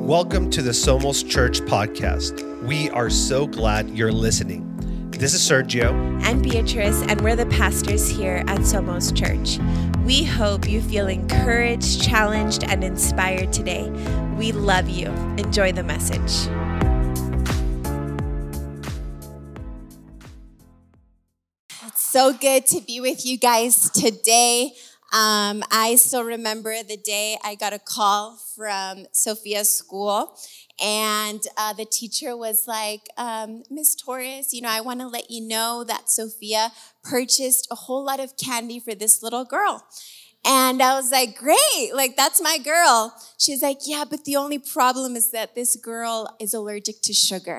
Welcome to the Somos Church podcast. We are so glad you're listening. This is Sergio. and Beatriz, and we're the pastors here at Somos Church. We hope you feel encouraged, challenged, and inspired today. We love you. Enjoy the message. It's so good to be with you guys today. Um, I still remember the day I got a call from Sophia's school, and uh, the teacher was like, um, Miss Torres, you know, I want to let you know that Sophia purchased a whole lot of candy for this little girl. And I was like, great, like that's my girl. She's like, yeah, but the only problem is that this girl is allergic to sugar.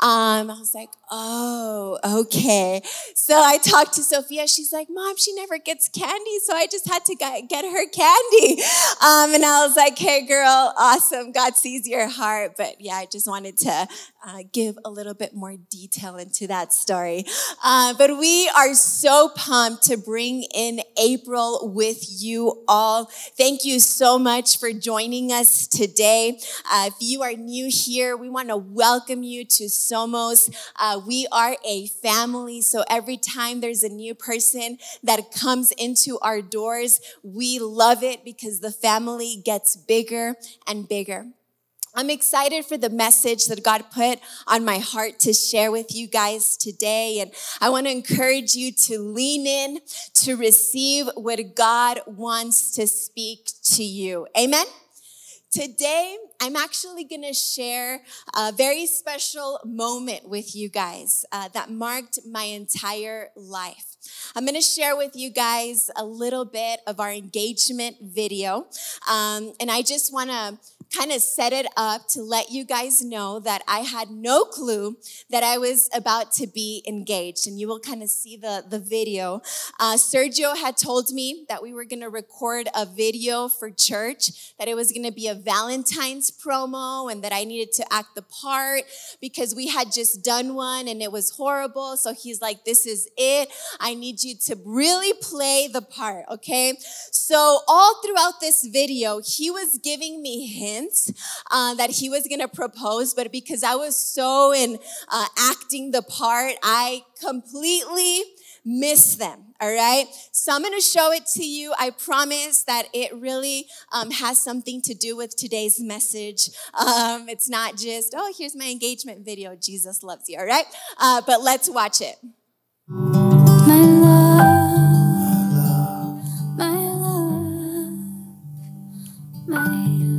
Um, I was like, oh, okay. So I talked to Sophia. She's like, mom, she never gets candy, so I just had to get her candy. Um, and I was like, hey, girl, awesome. God sees your heart. But yeah, I just wanted to uh, give a little bit more detail into that story. Uh, but we are so pumped to bring in April with you all. Thank you so much for joining us today. Uh, if you are new here, we want to welcome you to Somos. Uh, we are a family, so every time there's a new person that comes into our doors, we love it because the family gets bigger and bigger. I'm excited for the message that God put on my heart to share with you guys today. And I want to encourage you to lean in to receive what God wants to speak to you. Amen. Today, I'm actually going to share a very special moment with you guys uh, that marked my entire life. I'm going to share with you guys a little bit of our engagement video. Um, and I just want to kind of set it up to let you guys know that I had no clue that I was about to be engaged. And you will kind of see the, the video. Uh, Sergio had told me that we were going to record a video for church, that it was going to be a Valentine's promo, and that I needed to act the part because we had just done one and it was horrible. So he's like, This is it. I need you to really play the part, okay? So, all throughout this video, he was giving me hints uh, that he was gonna propose, but because I was so in uh, acting the part, I completely missed them. All right. So I'm to show it to you. I promise that it really um, has something to do with today's message. Um, it's not just, oh, here's my engagement video. Jesus loves you. All right. Uh, but let's watch it. My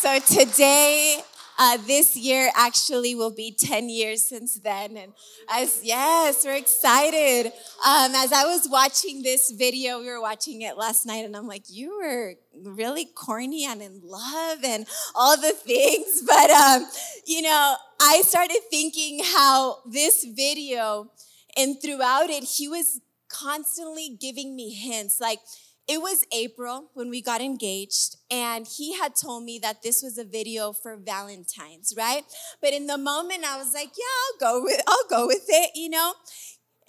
So today, uh, this year actually will be 10 years since then. And as, yes, we're excited. Um, as I was watching this video, we were watching it last night, and I'm like, you were really corny and in love and all the things. But, um, you know, I started thinking how this video and throughout it, he was constantly giving me hints. Like, it was April when we got engaged, and he had told me that this was a video for Valentine's, right? But in the moment, I was like, "Yeah, I'll go with, I'll go with it," you know.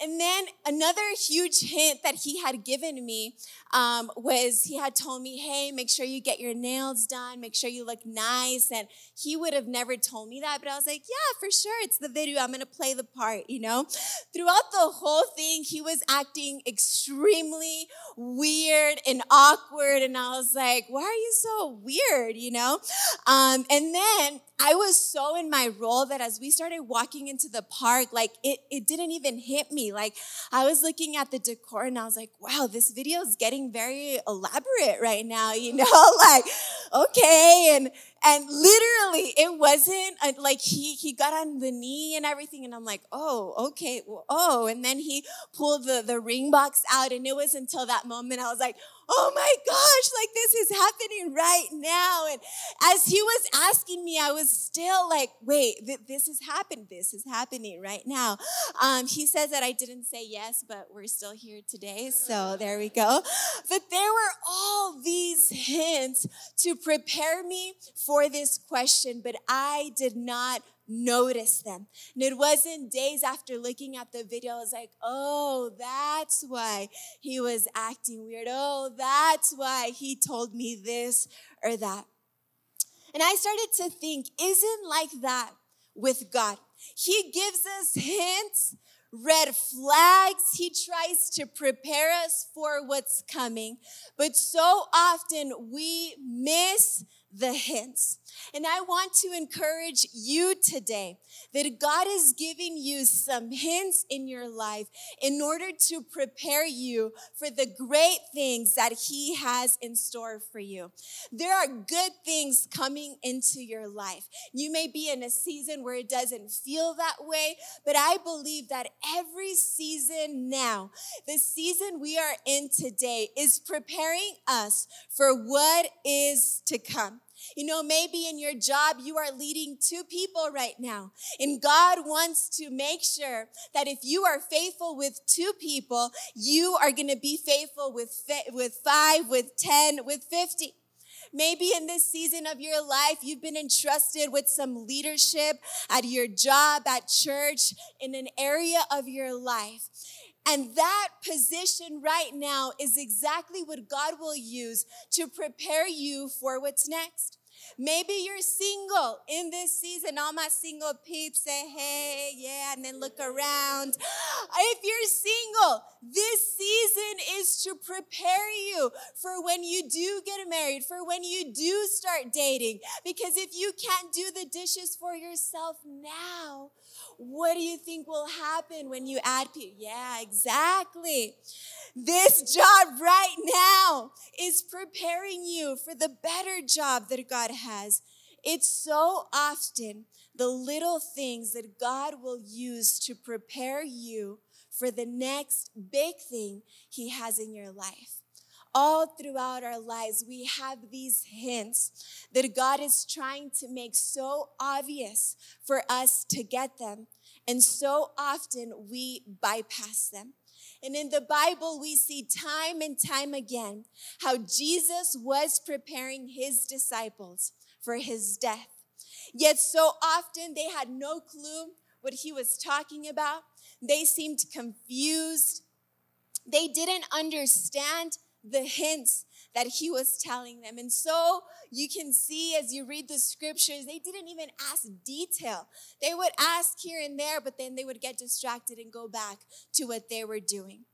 And then another huge hint that he had given me um, was he had told me, hey, make sure you get your nails done, make sure you look nice. And he would have never told me that, but I was like, yeah, for sure, it's the video. I'm gonna play the part, you know? Throughout the whole thing, he was acting extremely weird and awkward. And I was like, why are you so weird, you know? Um, and then I was so in my role that as we started walking into the park, like it, it didn't even hit me. Like I was looking at the decor and I was like, wow, this video is getting very elaborate right now, you know? like, okay. And and literally it wasn't uh, like he he got on the knee and everything and i'm like oh okay well, oh and then he pulled the the ring box out and it was until that moment i was like oh my gosh like this is happening right now and as he was asking me i was still like wait th- this is happening this is happening right now um, he says that i didn't say yes but we're still here today so there we go but there were all these hints to prepare me for this question, but I did not notice them. And it wasn't days after looking at the video, I was like, oh, that's why he was acting weird. Oh, that's why he told me this or that. And I started to think, isn't like that with God. He gives us hints, red flags. He tries to prepare us for what's coming. But so often we miss the hints. And I want to encourage you today that God is giving you some hints in your life in order to prepare you for the great things that He has in store for you. There are good things coming into your life. You may be in a season where it doesn't feel that way, but I believe that every season now, the season we are in today, is preparing us for what is to come. You know, maybe in your job, you are leading two people right now. And God wants to make sure that if you are faithful with two people, you are going to be faithful with, with five, with 10, with 50. Maybe in this season of your life, you've been entrusted with some leadership at your job, at church, in an area of your life. And that position right now is exactly what God will use to prepare you for what's next. Maybe you're single in this season. All my single peeps say, hey, yeah, and then look around. If you're single, this season is to prepare you for when you do get married, for when you do start dating. Because if you can't do the dishes for yourself now, what do you think will happen when you add people? Yeah, exactly. This job right now is preparing you for the better job that God has. It's so often the little things that God will use to prepare you for the next big thing He has in your life all throughout our lives, we have these hints that God is trying to make so obvious for us to get them. And so often we bypass them. And in the Bible, we see time and time again how Jesus was preparing his disciples for his death. Yet so often they had no clue what he was talking about. They seemed confused. They didn't understand the hints that he was telling them. And so you can see as you read the scriptures, they didn't even ask detail. They would ask here and there, but then they would get distracted and go back to what they were doing.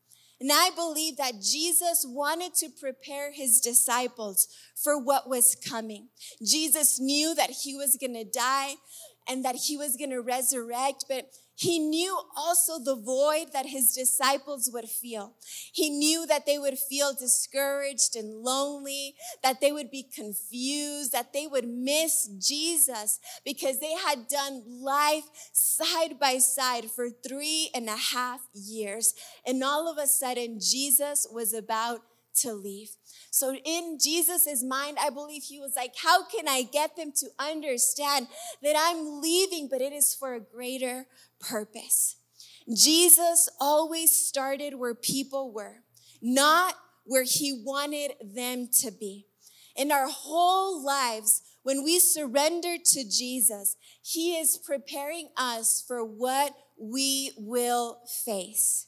And I believe that Jesus wanted to prepare his disciples for what was coming. Jesus knew that he was going to die and that he was going to resurrect, but he knew also the void that his disciples would feel. He knew that they would feel discouraged and lonely, that they would be confused, that they would miss Jesus because they had done life side by side for three and a half years. And all of a sudden, Jesus was about to leave. So, in Jesus' mind, I believe he was like, How can I get them to understand that I'm leaving, but it is for a greater purpose? Jesus always started where people were, not where he wanted them to be. In our whole lives, when we surrender to Jesus, he is preparing us for what we will face.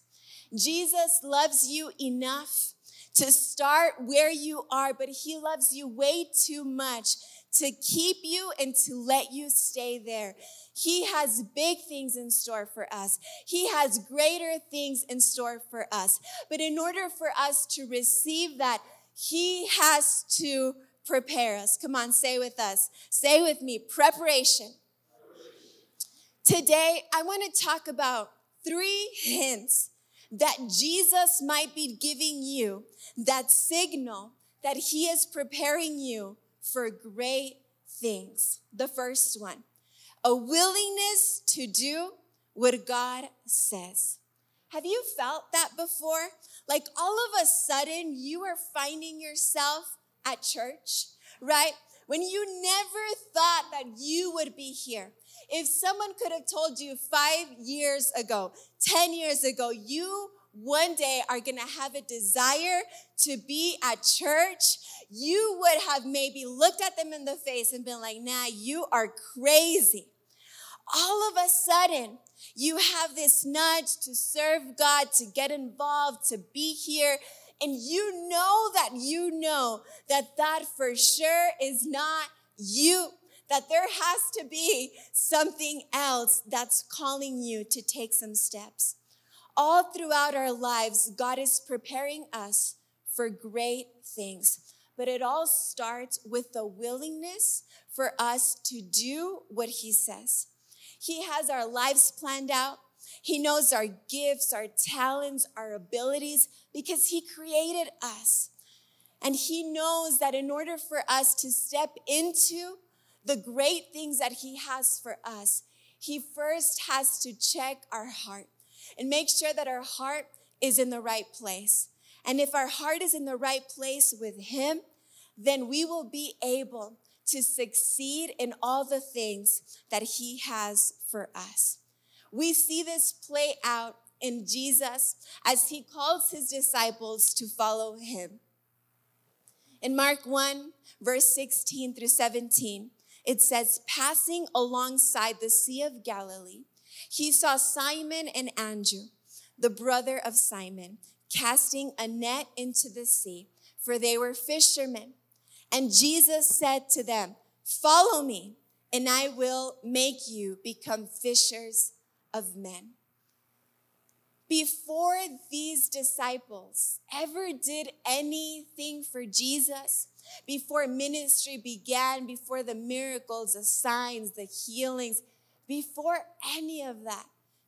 Jesus loves you enough to start where you are, but He loves you way too much to keep you and to let you stay there. He has big things in store for us. He has greater things in store for us. But in order for us to receive that, He has to prepare us. Come on, say with us. Say with me preparation. Today, I want to talk about three hints that Jesus might be giving you that signal that he is preparing you for great things. The first one, a willingness to do what God says. Have you felt that before? Like all of a sudden you are finding yourself at church, right? When you never thought that you would be here. If someone could have told you five years ago, 10 years ago, you one day are to have a desire to be at church, you would have maybe looked at them in the face and been like, nah, you are crazy. All of a sudden, you have this nudge to serve God, to get involved, to be here. And you know that you know that that for sure is not you that there has to be something else that's calling you to take some steps. All throughout our lives, God is preparing us for great things. But it all starts with the willingness for us to do what He says. He has our lives planned out. He knows our gifts, our talents, our abilities because He created us. And He knows that in order for us to step into the great things that He has for us, He first has to check our heart and make sure that our heart is in the right place. And if our heart is in the right place with Him, then we will be able to succeed in all the things that He has for us. We see this play out in Jesus as He calls His disciples to follow Him. In Mark 1, verse 16 through 17, it says, Passing alongside the Sea of Galilee, he saw Simon and Andrew, the brother of Simon, casting a net into the sea, for they were fishermen. And Jesus said to them, Follow me, and I will make you become fishers of men. Before these disciples ever did anything for Jesus, before ministry began, before the miracles, the signs, the healings, before any of that,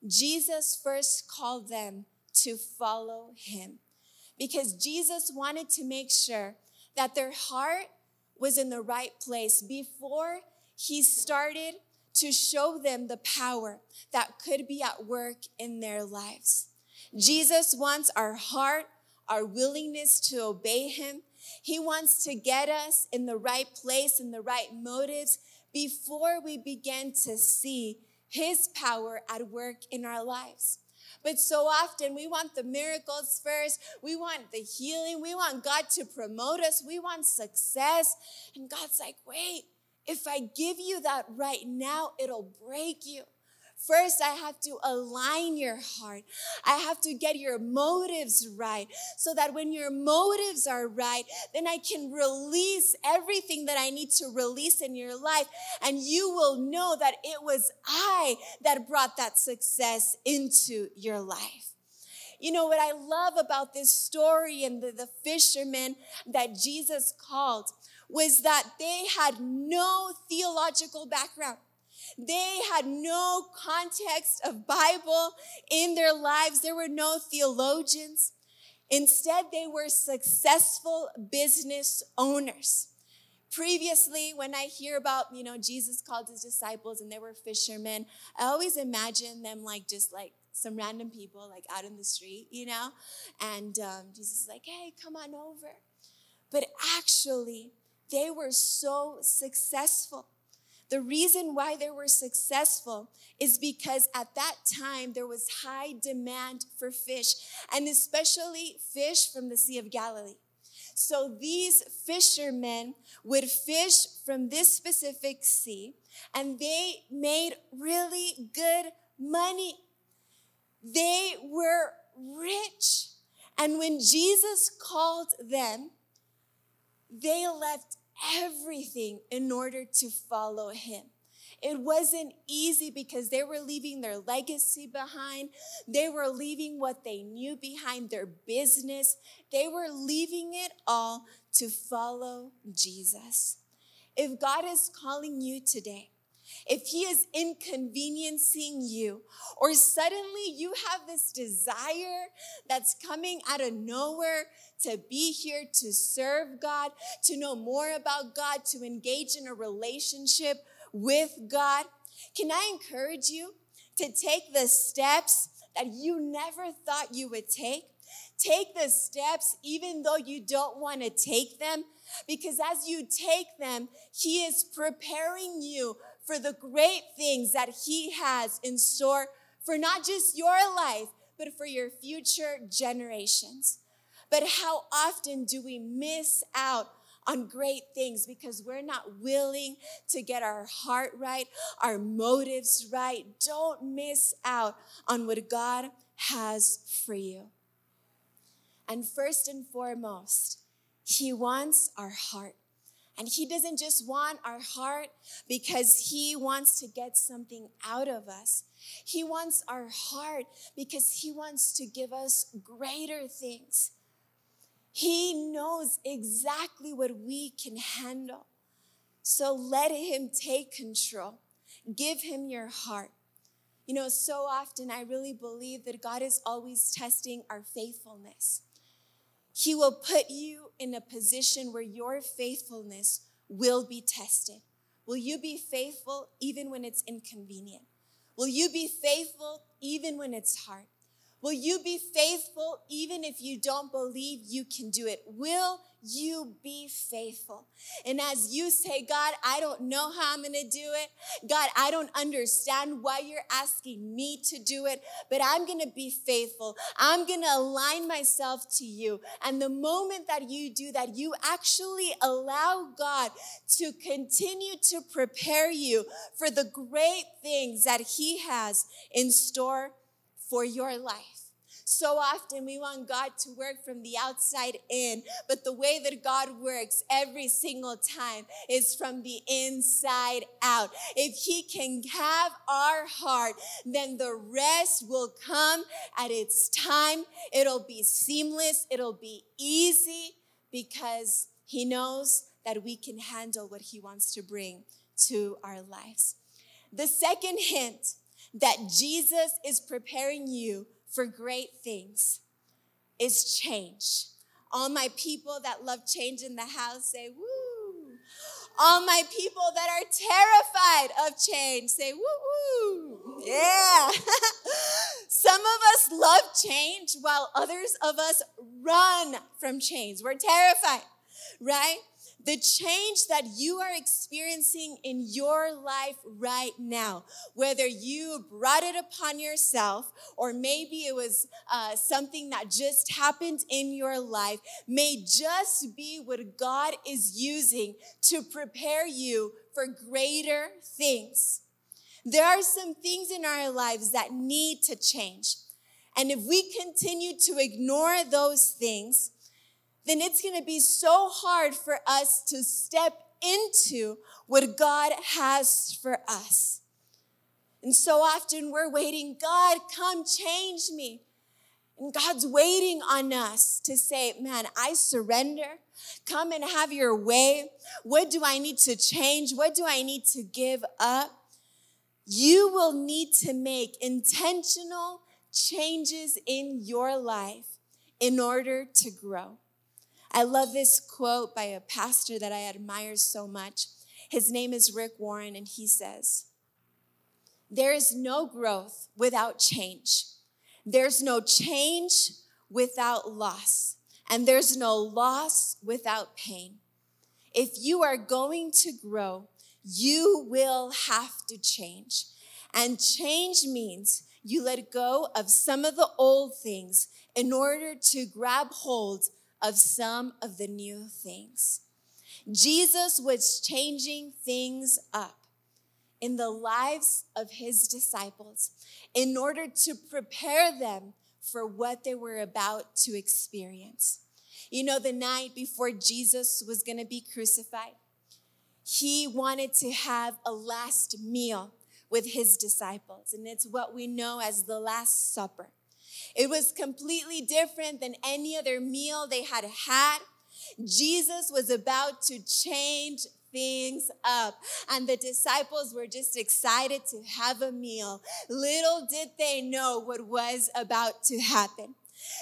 Jesus first called them to follow him because Jesus wanted to make sure that their heart was in the right place before he started to show them the power that could be at work in their lives. Jesus wants our heart, our willingness to obey him. He wants to get us in the right place, in the right motives, before we begin to see his power at work in our lives. But so often we want the miracles first. We want the healing. We want God to promote us. We want success. And God's like, wait, if I give you that right now, it'll break you. First, I have to align your heart. I have to get your motives right so that when your motives are right, then I can release everything that I need to release in your life. And you will know that it was I that brought that success into your life. You know what I love about this story and the, the fishermen that Jesus called was that they had no theological background. They had no context of Bible in their lives. There were no theologians. Instead, they were successful business owners. Previously, when I hear about, you know, Jesus called his disciples and they were fishermen, I always imagine them like just like some random people like out in the street, you know? And um, Jesus is like, hey, come on over. But actually, they were so successful. The reason why they were successful is because at that time there was high demand for fish, and especially fish from the Sea of Galilee. So these fishermen would fish from this specific sea, and they made really good money. They were rich. And when Jesus called them, they left everything in order to follow him. It wasn't easy because they were leaving their legacy behind. They were leaving what they knew behind their business. They were leaving it all to follow Jesus. If God is calling you today, if he is inconveniencing you, or suddenly you have this desire that's coming out of nowhere to be here to serve God, to know more about God, to engage in a relationship with God, can I encourage you to take the steps that you never thought you would take? Take the steps even though you don't want to take them, because as you take them, He is preparing you for the great things that He has in store for not just your life, but for your future generations. But how often do we miss out on great things because we're not willing to get our heart right, our motives right? Don't miss out on what God has for you. And first and foremost, He wants our heart. And He doesn't just want our heart because He wants to get something out of us. He wants our heart because He wants to give us greater things. He knows exactly what we can handle. So let Him take control. Give Him your heart. You know, so often I really believe that God is always testing our faithfulness. He will put you in a position where your faithfulness will be tested. Will you be faithful even when it's inconvenient? Will you be faithful even when it's hard? Will you be faithful even if you don't believe you can do it? Will you be faithful? And as you say, God, I don't know how I'm going to do it. God, I don't understand why you're asking me to do it, but I'm going to be faithful. I'm going to align myself to you. And the moment that you do that, you actually allow God to continue to prepare you for the great things that He has in store for your life. So often we want God to work from the outside in, but the way that God works every single time is from the inside out. If He can have our heart, then the rest will come at its time. It'll be seamless, it'll be easy because He knows that we can handle what He wants to bring to our lives. The second hint that Jesus is preparing you for great things is change. All my people that love change in the house say, woo. All my people that are terrified of change say, woo woo. Yeah. Some of us love change while others of us run from change. We're terrified, right? The change that you are experiencing in your life right now, whether you brought it upon yourself or maybe it was uh, something that just happened in your life, may just be what God is using to prepare you for greater things. There are some things in our lives that need to change. And if we continue to ignore those things, then it's going to be so hard for us to step into what God has for us. And so often we're waiting, God, come change me. And God's waiting on us to say, man, I surrender. Come and have your way. What do I need to change? What do I need to give up? you will need to make intentional changes in your life in order to grow. I love this quote by a pastor that I admire so much. His name is Rick Warren, and he says, There is no growth without change. There's no change without loss, and there's no loss without pain. If you are going to grow, you will have to change. And change means you let go of some of the old things in order to grab hold of some of the new things. Jesus was changing things up in the lives of his disciples in order to prepare them for what they were about to experience. You know, the night before Jesus was going to be crucified, he wanted to have a last meal with his disciples, and it's what we know as the Last Supper. It was completely different than any other meal they had had. Jesus was about to change things up, and the disciples were just excited to have a meal. Little did they know what was about to happen.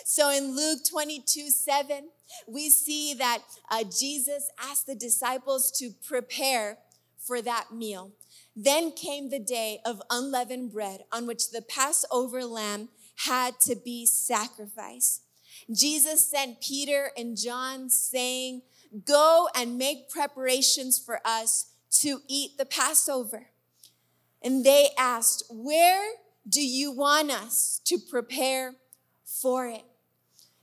So in Luke 22 7, we see that uh, Jesus asked the disciples to prepare for that meal. Then came the day of unleavened bread on which the Passover lamb had to be sacrificed. Jesus sent Peter and John saying, Go and make preparations for us to eat the Passover. And they asked, Where do you want us to prepare for it?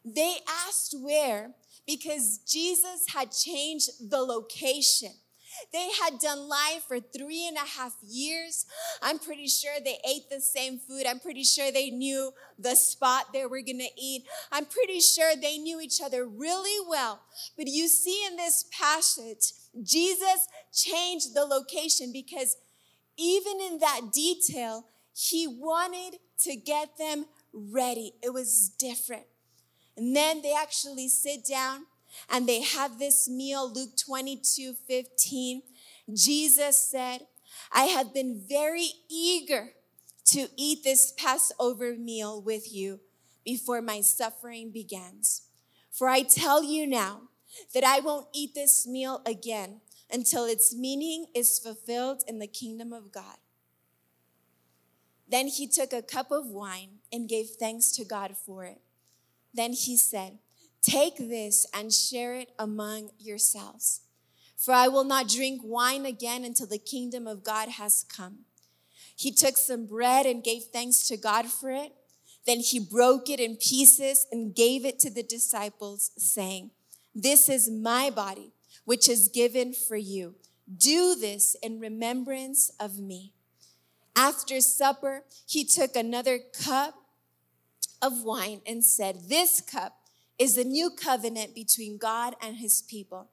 They asked where because Jesus had changed the location. They had done life for three and a half years. I'm pretty sure they ate the same food. I'm pretty sure they knew the spot they were going to eat. I'm pretty sure they knew each other really well. But you see in this passage, Jesus changed the location because even in that detail, he wanted to get them ready. It was different. And then they actually sit down and they have this meal, Luke 22 15. Jesus said, I have been very eager to eat this Passover meal with you before my suffering begins. For I tell you now that I won't eat this meal again until its meaning is fulfilled in the kingdom of God. Then he took a cup of wine and gave thanks to God for it. Then he said, Take this and share it among yourselves. For I will not drink wine again until the kingdom of God has come. He took some bread and gave thanks to God for it. Then he broke it in pieces and gave it to the disciples, saying, This is my body, which is given for you. Do this in remembrance of me. After supper, he took another cup of wine and said, This cup is the new covenant between God and his people,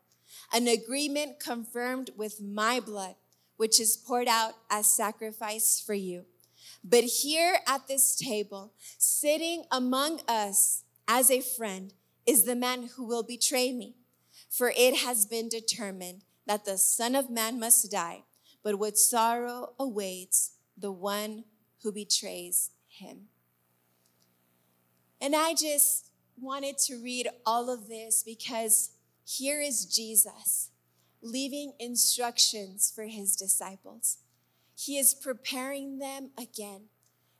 an agreement confirmed with my blood, which is poured out as sacrifice for you. But here at this table, sitting among us as a friend, is the man who will betray me. For it has been determined that the Son of Man must die, but with sorrow awaits the one who betrays him. And I just wanted to read all of this because here is Jesus leaving instructions for his disciples. He is preparing them again.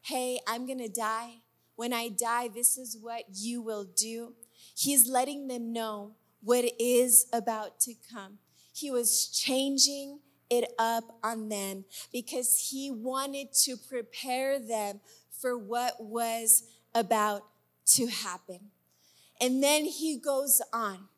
Hey, I'm going to die. When I die, this is what you will do. He's letting them know what is about to come. He was changing it up on them because he wanted to prepare them for what was about to happen. And then he goes on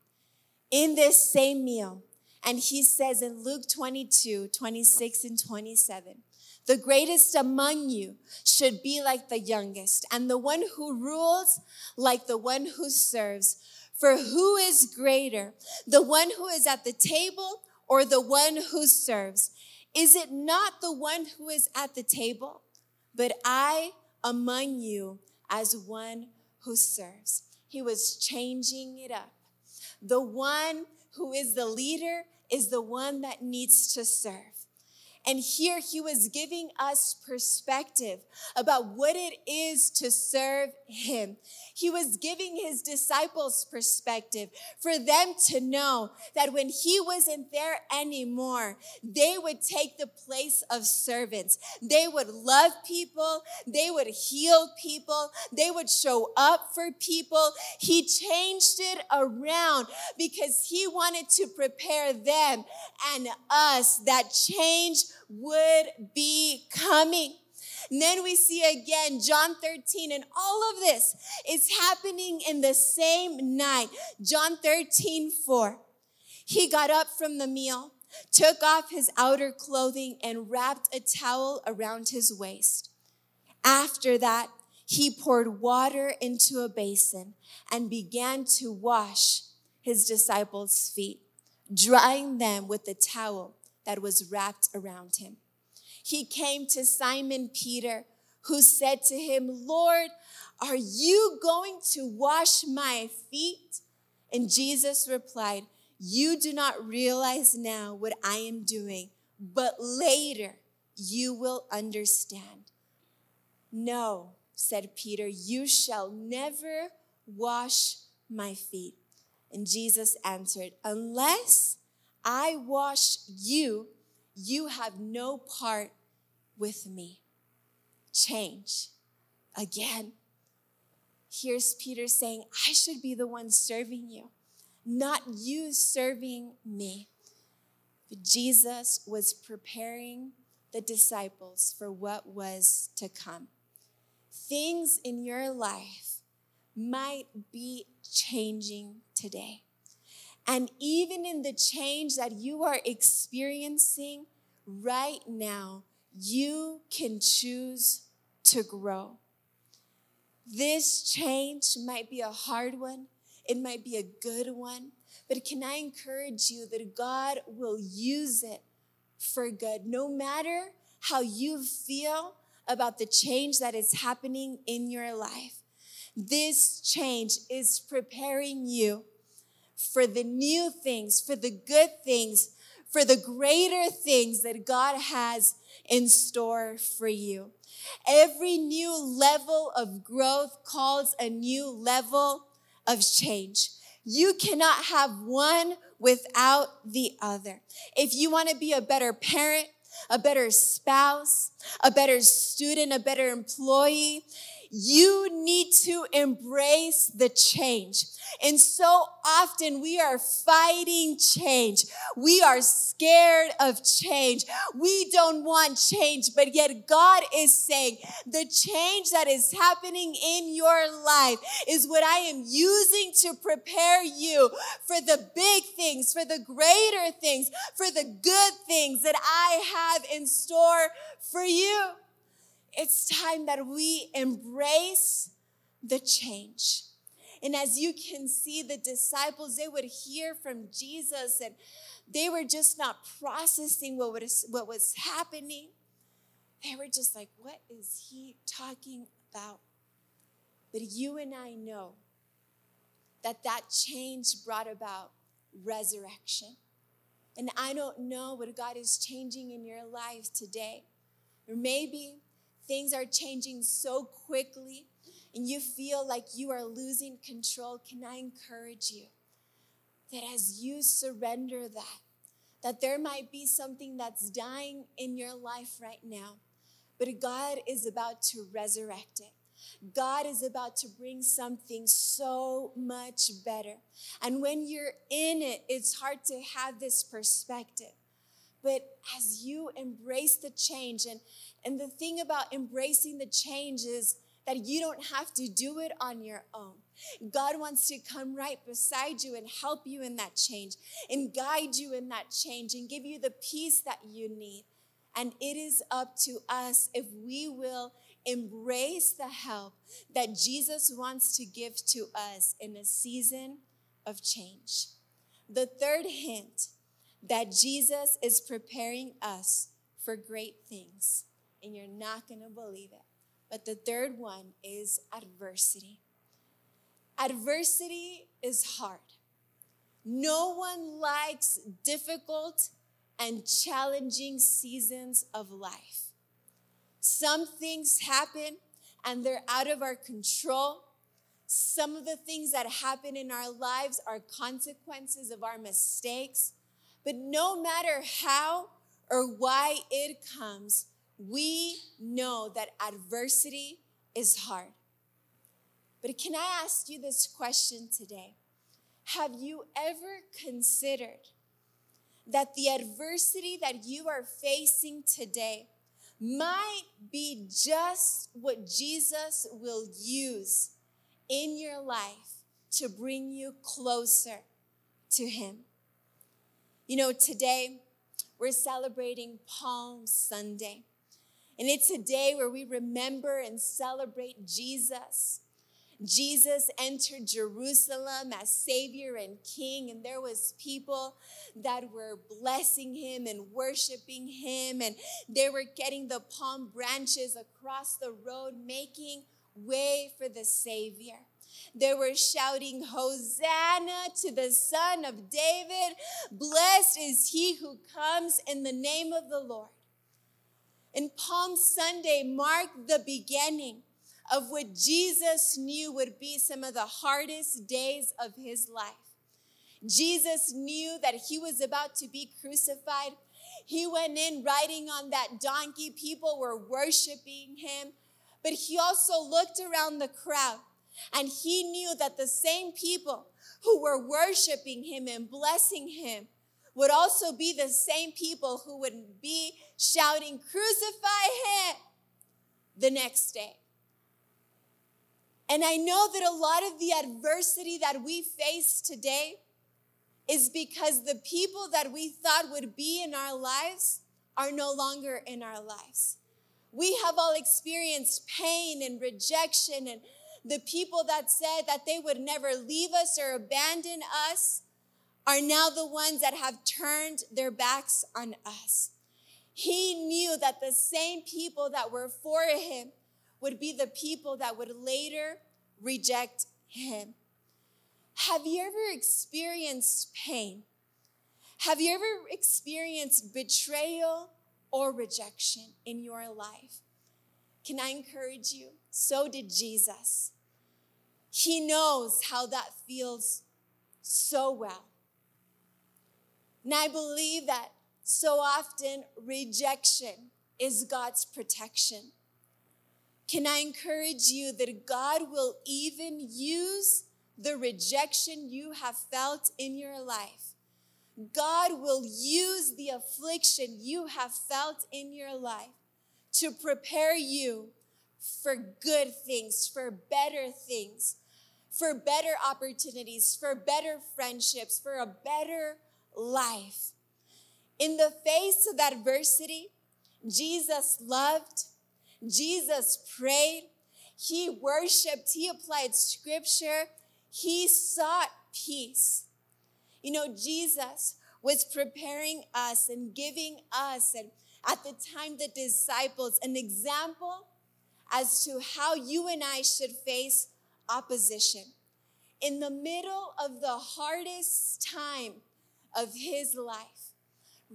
in this same meal, and he says in Luke 22 26 and 27, the greatest among you should be like the youngest, and the one who rules like the one who serves. For who is greater, the one who is at the table or the one who serves? Is it not the one who is at the table? But I among you as one who serves. He was changing it up. The one who is the leader is the one that needs to serve. And here he was giving us perspective about what it is to serve him. He was giving his disciples perspective for them to know that when he wasn't there anymore, they would take the place of servants. They would love people, they would heal people, they would show up for people. He changed it around because he wanted to prepare them and us that change would be coming. And then we see again John 13, and all of this is happening in the same night. John 13, 4. He got up from the meal, took off his outer clothing, and wrapped a towel around his waist. After that, he poured water into a basin and began to wash his disciples' feet, drying them with the towel that was wrapped around him. He came to Simon Peter, who said to him, Lord, are you going to wash my feet? And Jesus replied, You do not realize now what I am doing, but later you will understand. No, said Peter, you shall never wash my feet. And Jesus answered, Unless I wash you, you have no part with me. Change. Again, here's Peter saying, I should be the one serving you, not you serving me. But Jesus was preparing the disciples for what was to come. Things in your life might be changing today. And even in the change that you are experiencing right now, you can choose to grow. This change might be a hard one, it might be a good one, but can I encourage you that God will use it for good, no matter how you feel about the change that is happening in your life? This change is preparing you for the new things, for the good things, for the greater things that God has in store for you. Every new level of growth calls a new level of change. You cannot have one without the other. If you want to be a better parent, a better spouse, a better student, a better employee, you need to embrace the change. And so often we are fighting change. We are scared of change. We don't want change, but yet God is saying the change that is happening in your life is what I am using to prepare you for the big things, for the greater things, for the good things that I have in store for you. It's time that we embrace the change. And as you can see, the disciples, they would hear from Jesus and they were just not processing what was, what was happening. They were just like, what is he talking about? But you and I know that that change brought about resurrection. And I don't know what God is changing in your life today. Or maybe things are changing so quickly and you feel like you are losing control, can I encourage you that as you surrender that, that there might be something that's dying in your life right now, but God is about to resurrect it. God is about to bring something so much better. And when you're in it, it's hard to have this perspective. But as you embrace the change, and, and the thing about embracing the change is that you don't have to do it on your own. God wants to come right beside you and help you in that change and guide you in that change and give you the peace that you need. And it is up to us if we will embrace the help that Jesus wants to give to us in a season of change. The third hint that Jesus is preparing us for great things, and you're not going to believe it. But the third one is adversity. Adversity is hard. No one likes difficult and challenging seasons of life. Some things happen and they're out of our control. Some of the things that happen in our lives are consequences of our mistakes. But no matter how or why it comes, we know that adversity is hard. But can I ask you this question today? Have you ever considered that the adversity that you are facing today might be just what Jesus will use in your life to bring you closer to Him? You know, today we're celebrating Palm Sunday. And it's a day where we remember and celebrate Jesus. Jesus entered Jerusalem as savior and king and there was people that were blessing him and worshiping him and they were getting the palm branches across the road making way for the savior. They were shouting, Hosanna to the Son of David. Blessed is he who comes in the name of the Lord. And Palm Sunday marked the beginning of what Jesus knew would be some of the hardest days of his life. Jesus knew that he was about to be crucified. He went in riding on that donkey. People were worshiping him. But he also looked around the crowd and he knew that the same people who were worshiping him and blessing him would also be the same people who would be shouting, Crucify him the next day. And I know that a lot of the adversity that we face today is because the people that we thought would be in our lives are no longer in our lives. We have all experienced pain and rejection, and the people that said that they would never leave us or abandon us are now the ones that have turned their backs on us. He knew that the same people that were for him would be the people that would later reject him. Have you ever experienced pain? Have you ever experienced betrayal or rejection in your life? Can I encourage you? So did Jesus. He knows how that feels so well. And I believe that so often rejection is God's protection. Can I encourage you that God will even use the rejection you have felt in your life? God will use the affliction you have felt in your life to prepare you for good things, for better things, for better opportunities, for better friendships, for a better life. In the face of adversity, Jesus loved, Jesus prayed, he worshiped, he applied scripture, he sought peace. You know, Jesus was preparing us and giving us, and at the time, the disciples, an example as to how you and I should face opposition. In the middle of the hardest time of his life,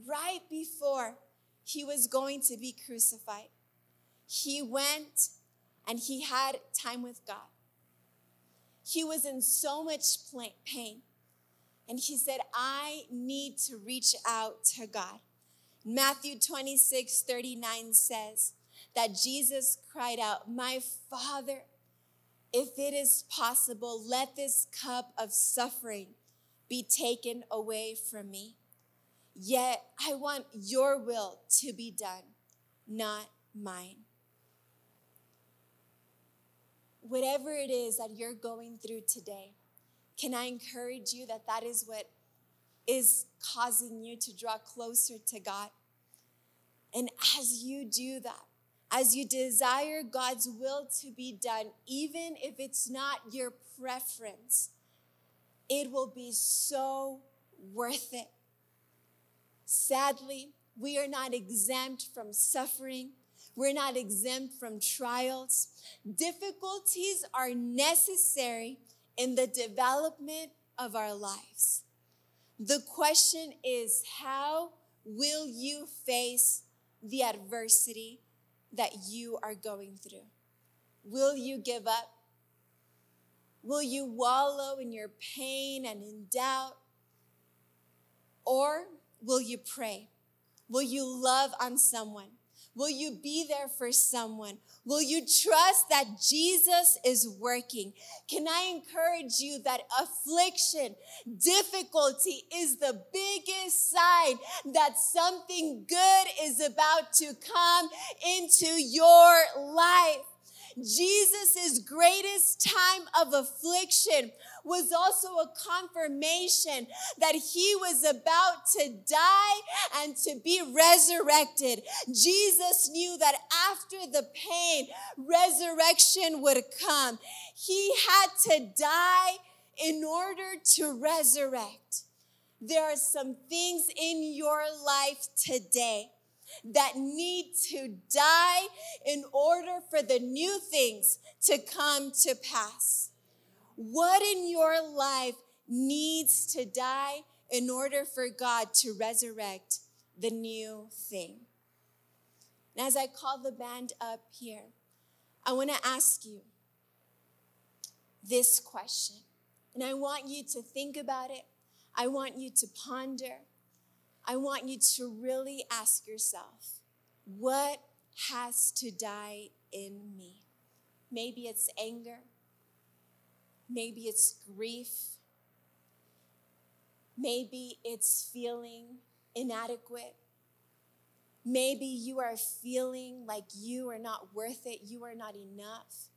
right before he was going to be crucified, he went and he had time with God. He was in so much pain. And he said, I need to reach out to God. Matthew 26, 39 says that Jesus cried out, My Father, if it is possible, let this cup of suffering be taken away from me. Yet I want your will to be done, not mine. Whatever it is that you're going through today, can I encourage you that that is what is causing you to draw closer to God? And as you do that, as you desire God's will to be done, even if it's not your preference, it will be so worth it. Sadly, we are not exempt from suffering. We're not exempt from trials. Difficulties are necessary in the development of our lives. The question is, how will you face the adversity that you are going through? Will you give up? Will you wallow in your pain and in doubt? Or will you pray? Will you love on someone? Will you be there for someone? Will you trust that Jesus is working? Can I encourage you that affliction, difficulty is the biggest sign that something good is about to come into your life? Jesus' greatest time of affliction was also a confirmation that he was about to die and to be resurrected. Jesus knew that after the pain, resurrection would come. He had to die in order to resurrect. There are some things in your life today that need to die in order for the new things to come to pass. What in your life needs to die in order for God to resurrect the new thing? And as I call the band up here, I want to ask you this question. And I want you to think about it. I want you to ponder. I want you to really ask yourself, what has to die in me? Maybe it's anger. Maybe it's grief. Maybe it's feeling inadequate. Maybe you are feeling like you are not worth it, you are not enough.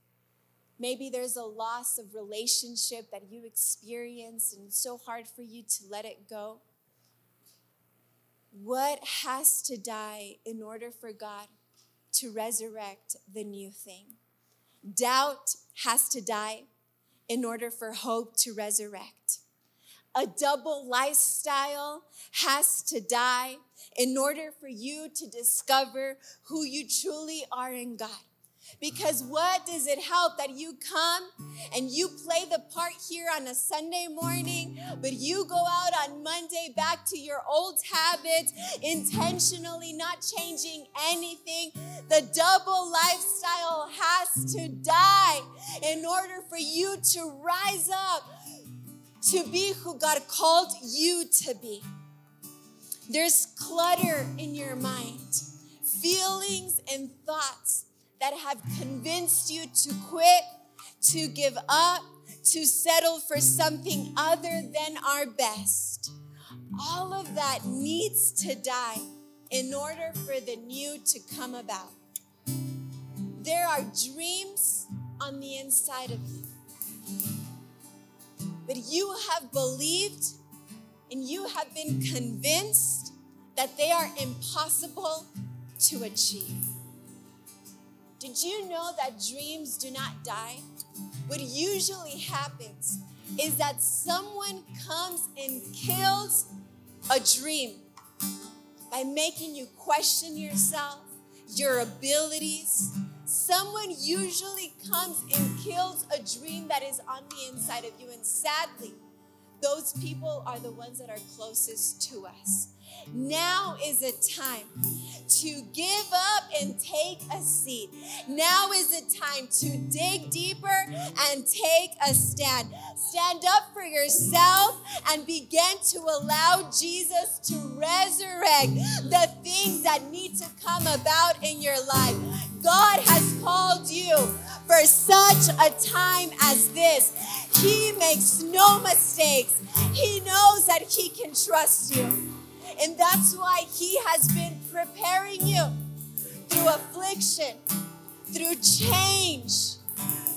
Maybe there's a loss of relationship that you experience and it's so hard for you to let it go. What has to die in order for God to resurrect the new thing? Doubt has to die in order for hope to resurrect. A double lifestyle has to die in order for you to discover who you truly are in God. Because what does it help that you come and you play the part here on a Sunday morning, but you go out on Monday back to your old habits, intentionally not changing anything? The double lifestyle has to die in order for you to rise up to be who God called you to be. There's clutter in your mind, feelings and thoughts that have convinced you to quit, to give up, to settle for something other than our best. All of that needs to die in order for the new to come about. There are dreams on the inside of you, but you have believed and you have been convinced that they are impossible to achieve. Did you know that dreams do not die? What usually happens is that someone comes and kills a dream by making you question yourself, your abilities. Someone usually comes and kills a dream that is on the inside of you. And sadly, those people are the ones that are closest to us. Now is a time to give up and take a seat. Now is a time to dig deeper and take a stand. Stand up for yourself and begin to allow Jesus to resurrect the things that need to come about in your life. God has called you for such a time as this. He makes no mistakes. He knows that He can trust you. And that's why He has been preparing you through affliction, through change,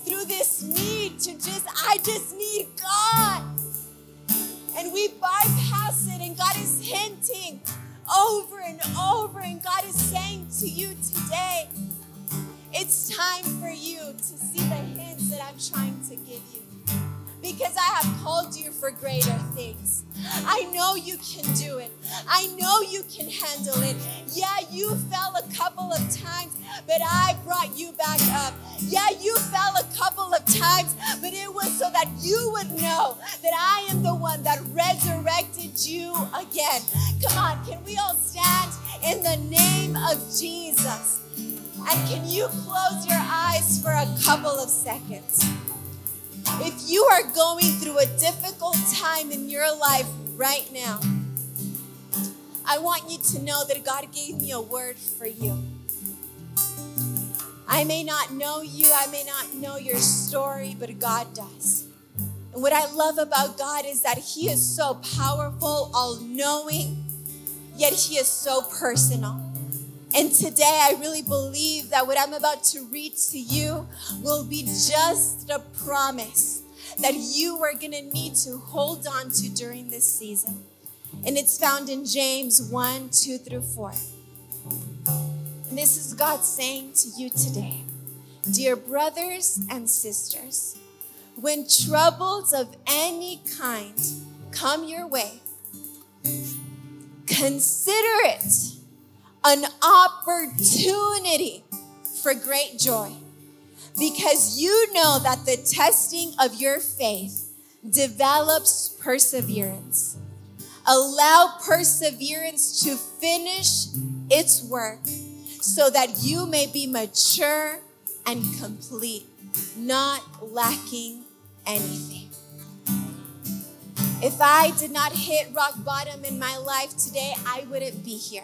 through this need to just, I just need God. And we bypass it, and God is hinting over and over, and God is saying to you today, it's time for you to see the hints that I'm trying to give you because I have called you for greater things. I know you can do it. I know you can handle it. Yeah, you fell a couple of times, but I brought you back up. Yeah, you fell a couple of times, but it was so that you would know that I am the one that resurrected you again. Come on, can we all stand in the name of Jesus? And can you close your eyes for a couple of seconds? If you are going through a difficult time in your life right now, I want you to know that God gave me a word for you. I may not know you, I may not know your story, but God does. And what I love about God is that He is so powerful, all knowing, yet He is so personal. And today, I really believe that what I'm about to read to you will be just a promise that you are going to need to hold on to during this season. And it's found in James 1 2 through 4. And this is God saying to you today Dear brothers and sisters, when troubles of any kind come your way, consider it an opportunity for great joy because you know that the testing of your faith develops perseverance. Allow perseverance to finish its work so that you may be mature and complete, not lacking anything. If I did not hit rock bottom in my life today, I wouldn't be here.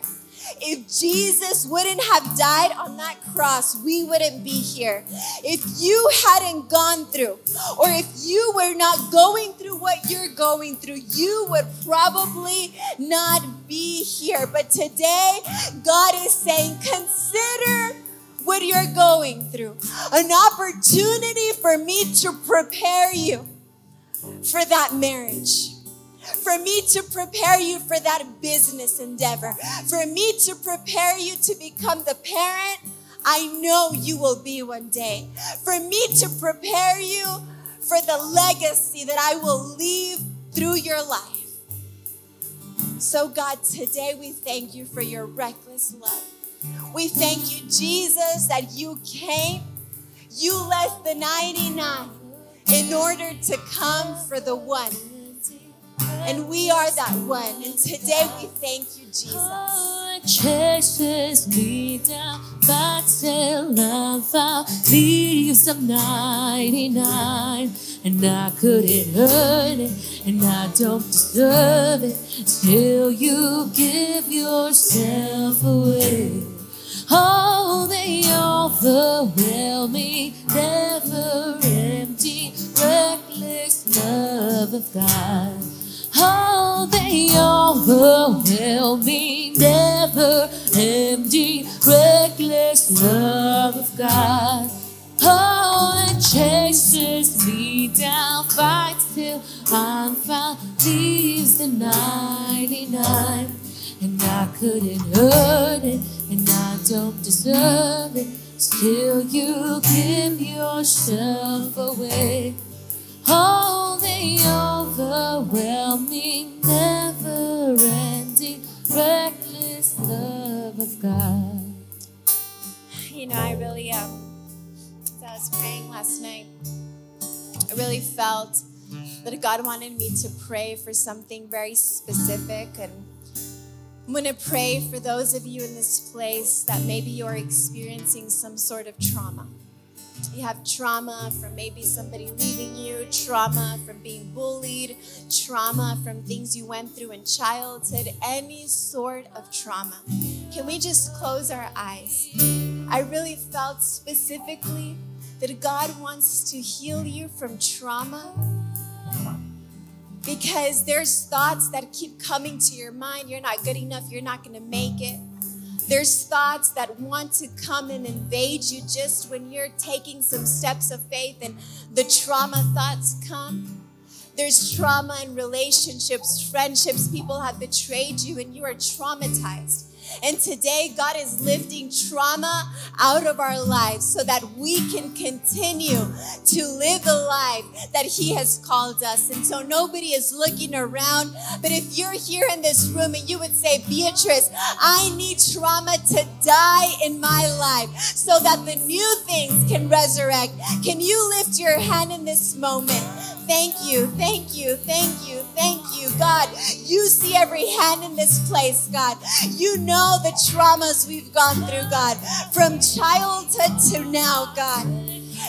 If Jesus wouldn't have died on that cross, we wouldn't be here. If you hadn't gone through, or if you were not going through what you're going through, you would probably not be here. But today, God is saying, consider what you're going through an opportunity for me to prepare you for that marriage for me to prepare you for that business endeavor, for me to prepare you to become the parent I know you will be one day, for me to prepare you for the legacy that I will leave through your life. So, God, today we thank you for your reckless love. We thank you, Jesus, that you came, you left the 99 in order to come for the one. And we are that one. And today we thank you, Jesus. Chases me down, but still I leaves of 99. And I couldn't earn it, and I don't deserve it. Still, you give yourself away. Oh, the overwhelming, never empty, reckless love of God. Oh, the overwhelming, never empty, reckless love of God. Oh, it chases me down, fights till I'm found, leaves the 99. And I couldn't earn it, and I don't deserve it. Still, you give yourself away. Oh, the overwhelming, never ending, reckless love of God. You know, I really, um, I was praying last night, I really felt that God wanted me to pray for something very specific. And I'm going to pray for those of you in this place that maybe you're experiencing some sort of trauma. You have trauma from maybe somebody leaving you, trauma from being bullied, trauma from things you went through in childhood, any sort of trauma. Can we just close our eyes? I really felt specifically that God wants to heal you from trauma because there's thoughts that keep coming to your mind. You're not good enough, you're not going to make it. There's thoughts that want to come and invade you just when you're taking some steps of faith and the trauma thoughts come. There's trauma in relationships, friendships. People have betrayed you and you are traumatized. And today, God is lifting trauma out of our lives so that we can continue to live the life that He has called us. And so nobody is looking around. But if you're here in this room and you would say, Beatriz, I need trauma to die in my life so that the new things can resurrect. Can you lift your hand in this moment? Thank you, thank you, thank you, thank you, God. You see every hand in this place, God. You know the traumas we've gone through, God, from childhood to now, God.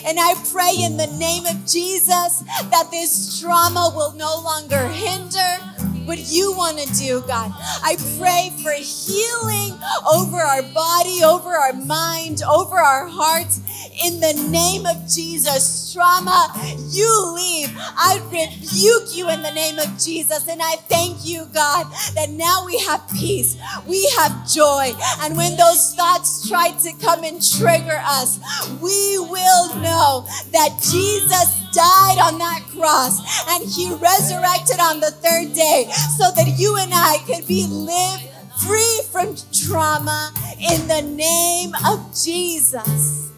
And I pray in the name of Jesus that this trauma will no longer hinder what you want to do, God. I pray for healing over our body, over our mind, over our hearts. In the name of Jesus, trauma, you leave. I rebuke you in the name of Jesus. And I thank you, God, that now we have peace, we have joy. And when those thoughts try to come and trigger us, we will know that Jesus died on that cross and he resurrected on the third day so that you and I could be lived free from trauma in the name of Jesus.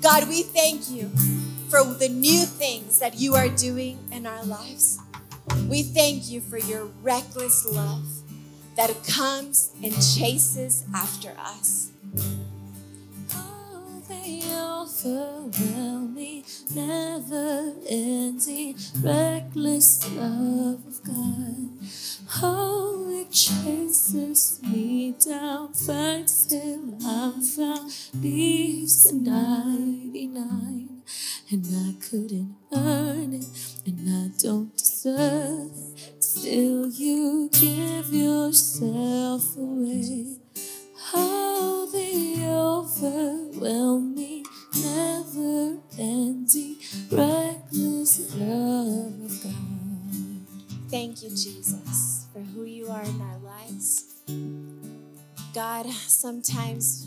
God, we thank you for the new things that you are doing in our lives. We thank you for your reckless love that comes and chases after us. Oh, overwhelm me, never ending, reckless love of God. Oh, it chases me down, fights till I'm found, leaves the 99, and I couldn't earn it, and I don't deserve it. Still, you give yourself away. How they overwhelm me, never ending, reckless love of God. Thank you, Jesus, for who you are in our lives. God, sometimes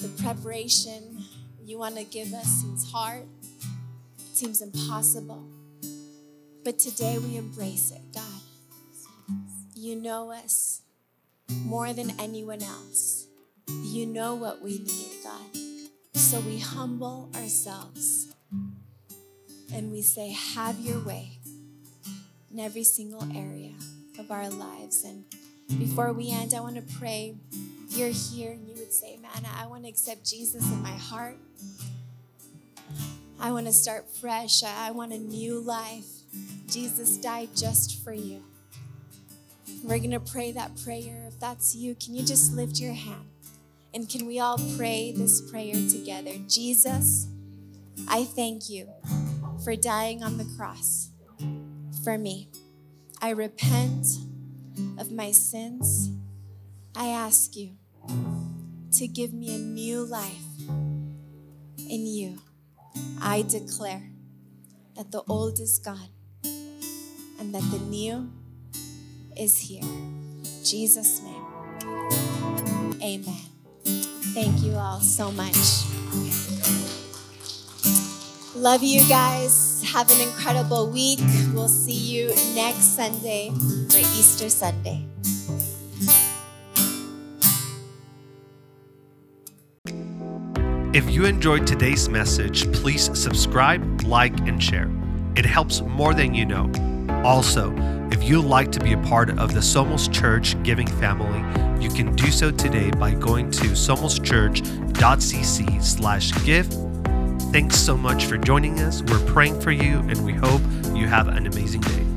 the preparation you want to give us seems hard, seems impossible. But today we embrace it, God. You know us more than anyone else. You know what we need, God. So we humble ourselves and we say, Have your way in every single area of our lives. And before we end, I want to pray. You're here and you would say, Man, I want to accept Jesus in my heart. I want to start fresh. I want a new life. Jesus died just for you. We're going to pray that prayer. If that's you, can you just lift your hand? And can we all pray this prayer together? Jesus, I thank you for dying on the cross for me. I repent of my sins. I ask you to give me a new life in you. I declare that the old is gone and that the new is here. In Jesus' name. Amen. Thank you all so much. Love you guys. Have an incredible week. We'll see you next Sunday for Easter Sunday. If you enjoyed today's message, please subscribe, like, and share. It helps more than you know. Also, if you'd like to be a part of the Somos Church giving family, you can do so today by going to somoschurch.cc slash give. Thanks so much for joining us. We're praying for you and we hope you have an amazing day.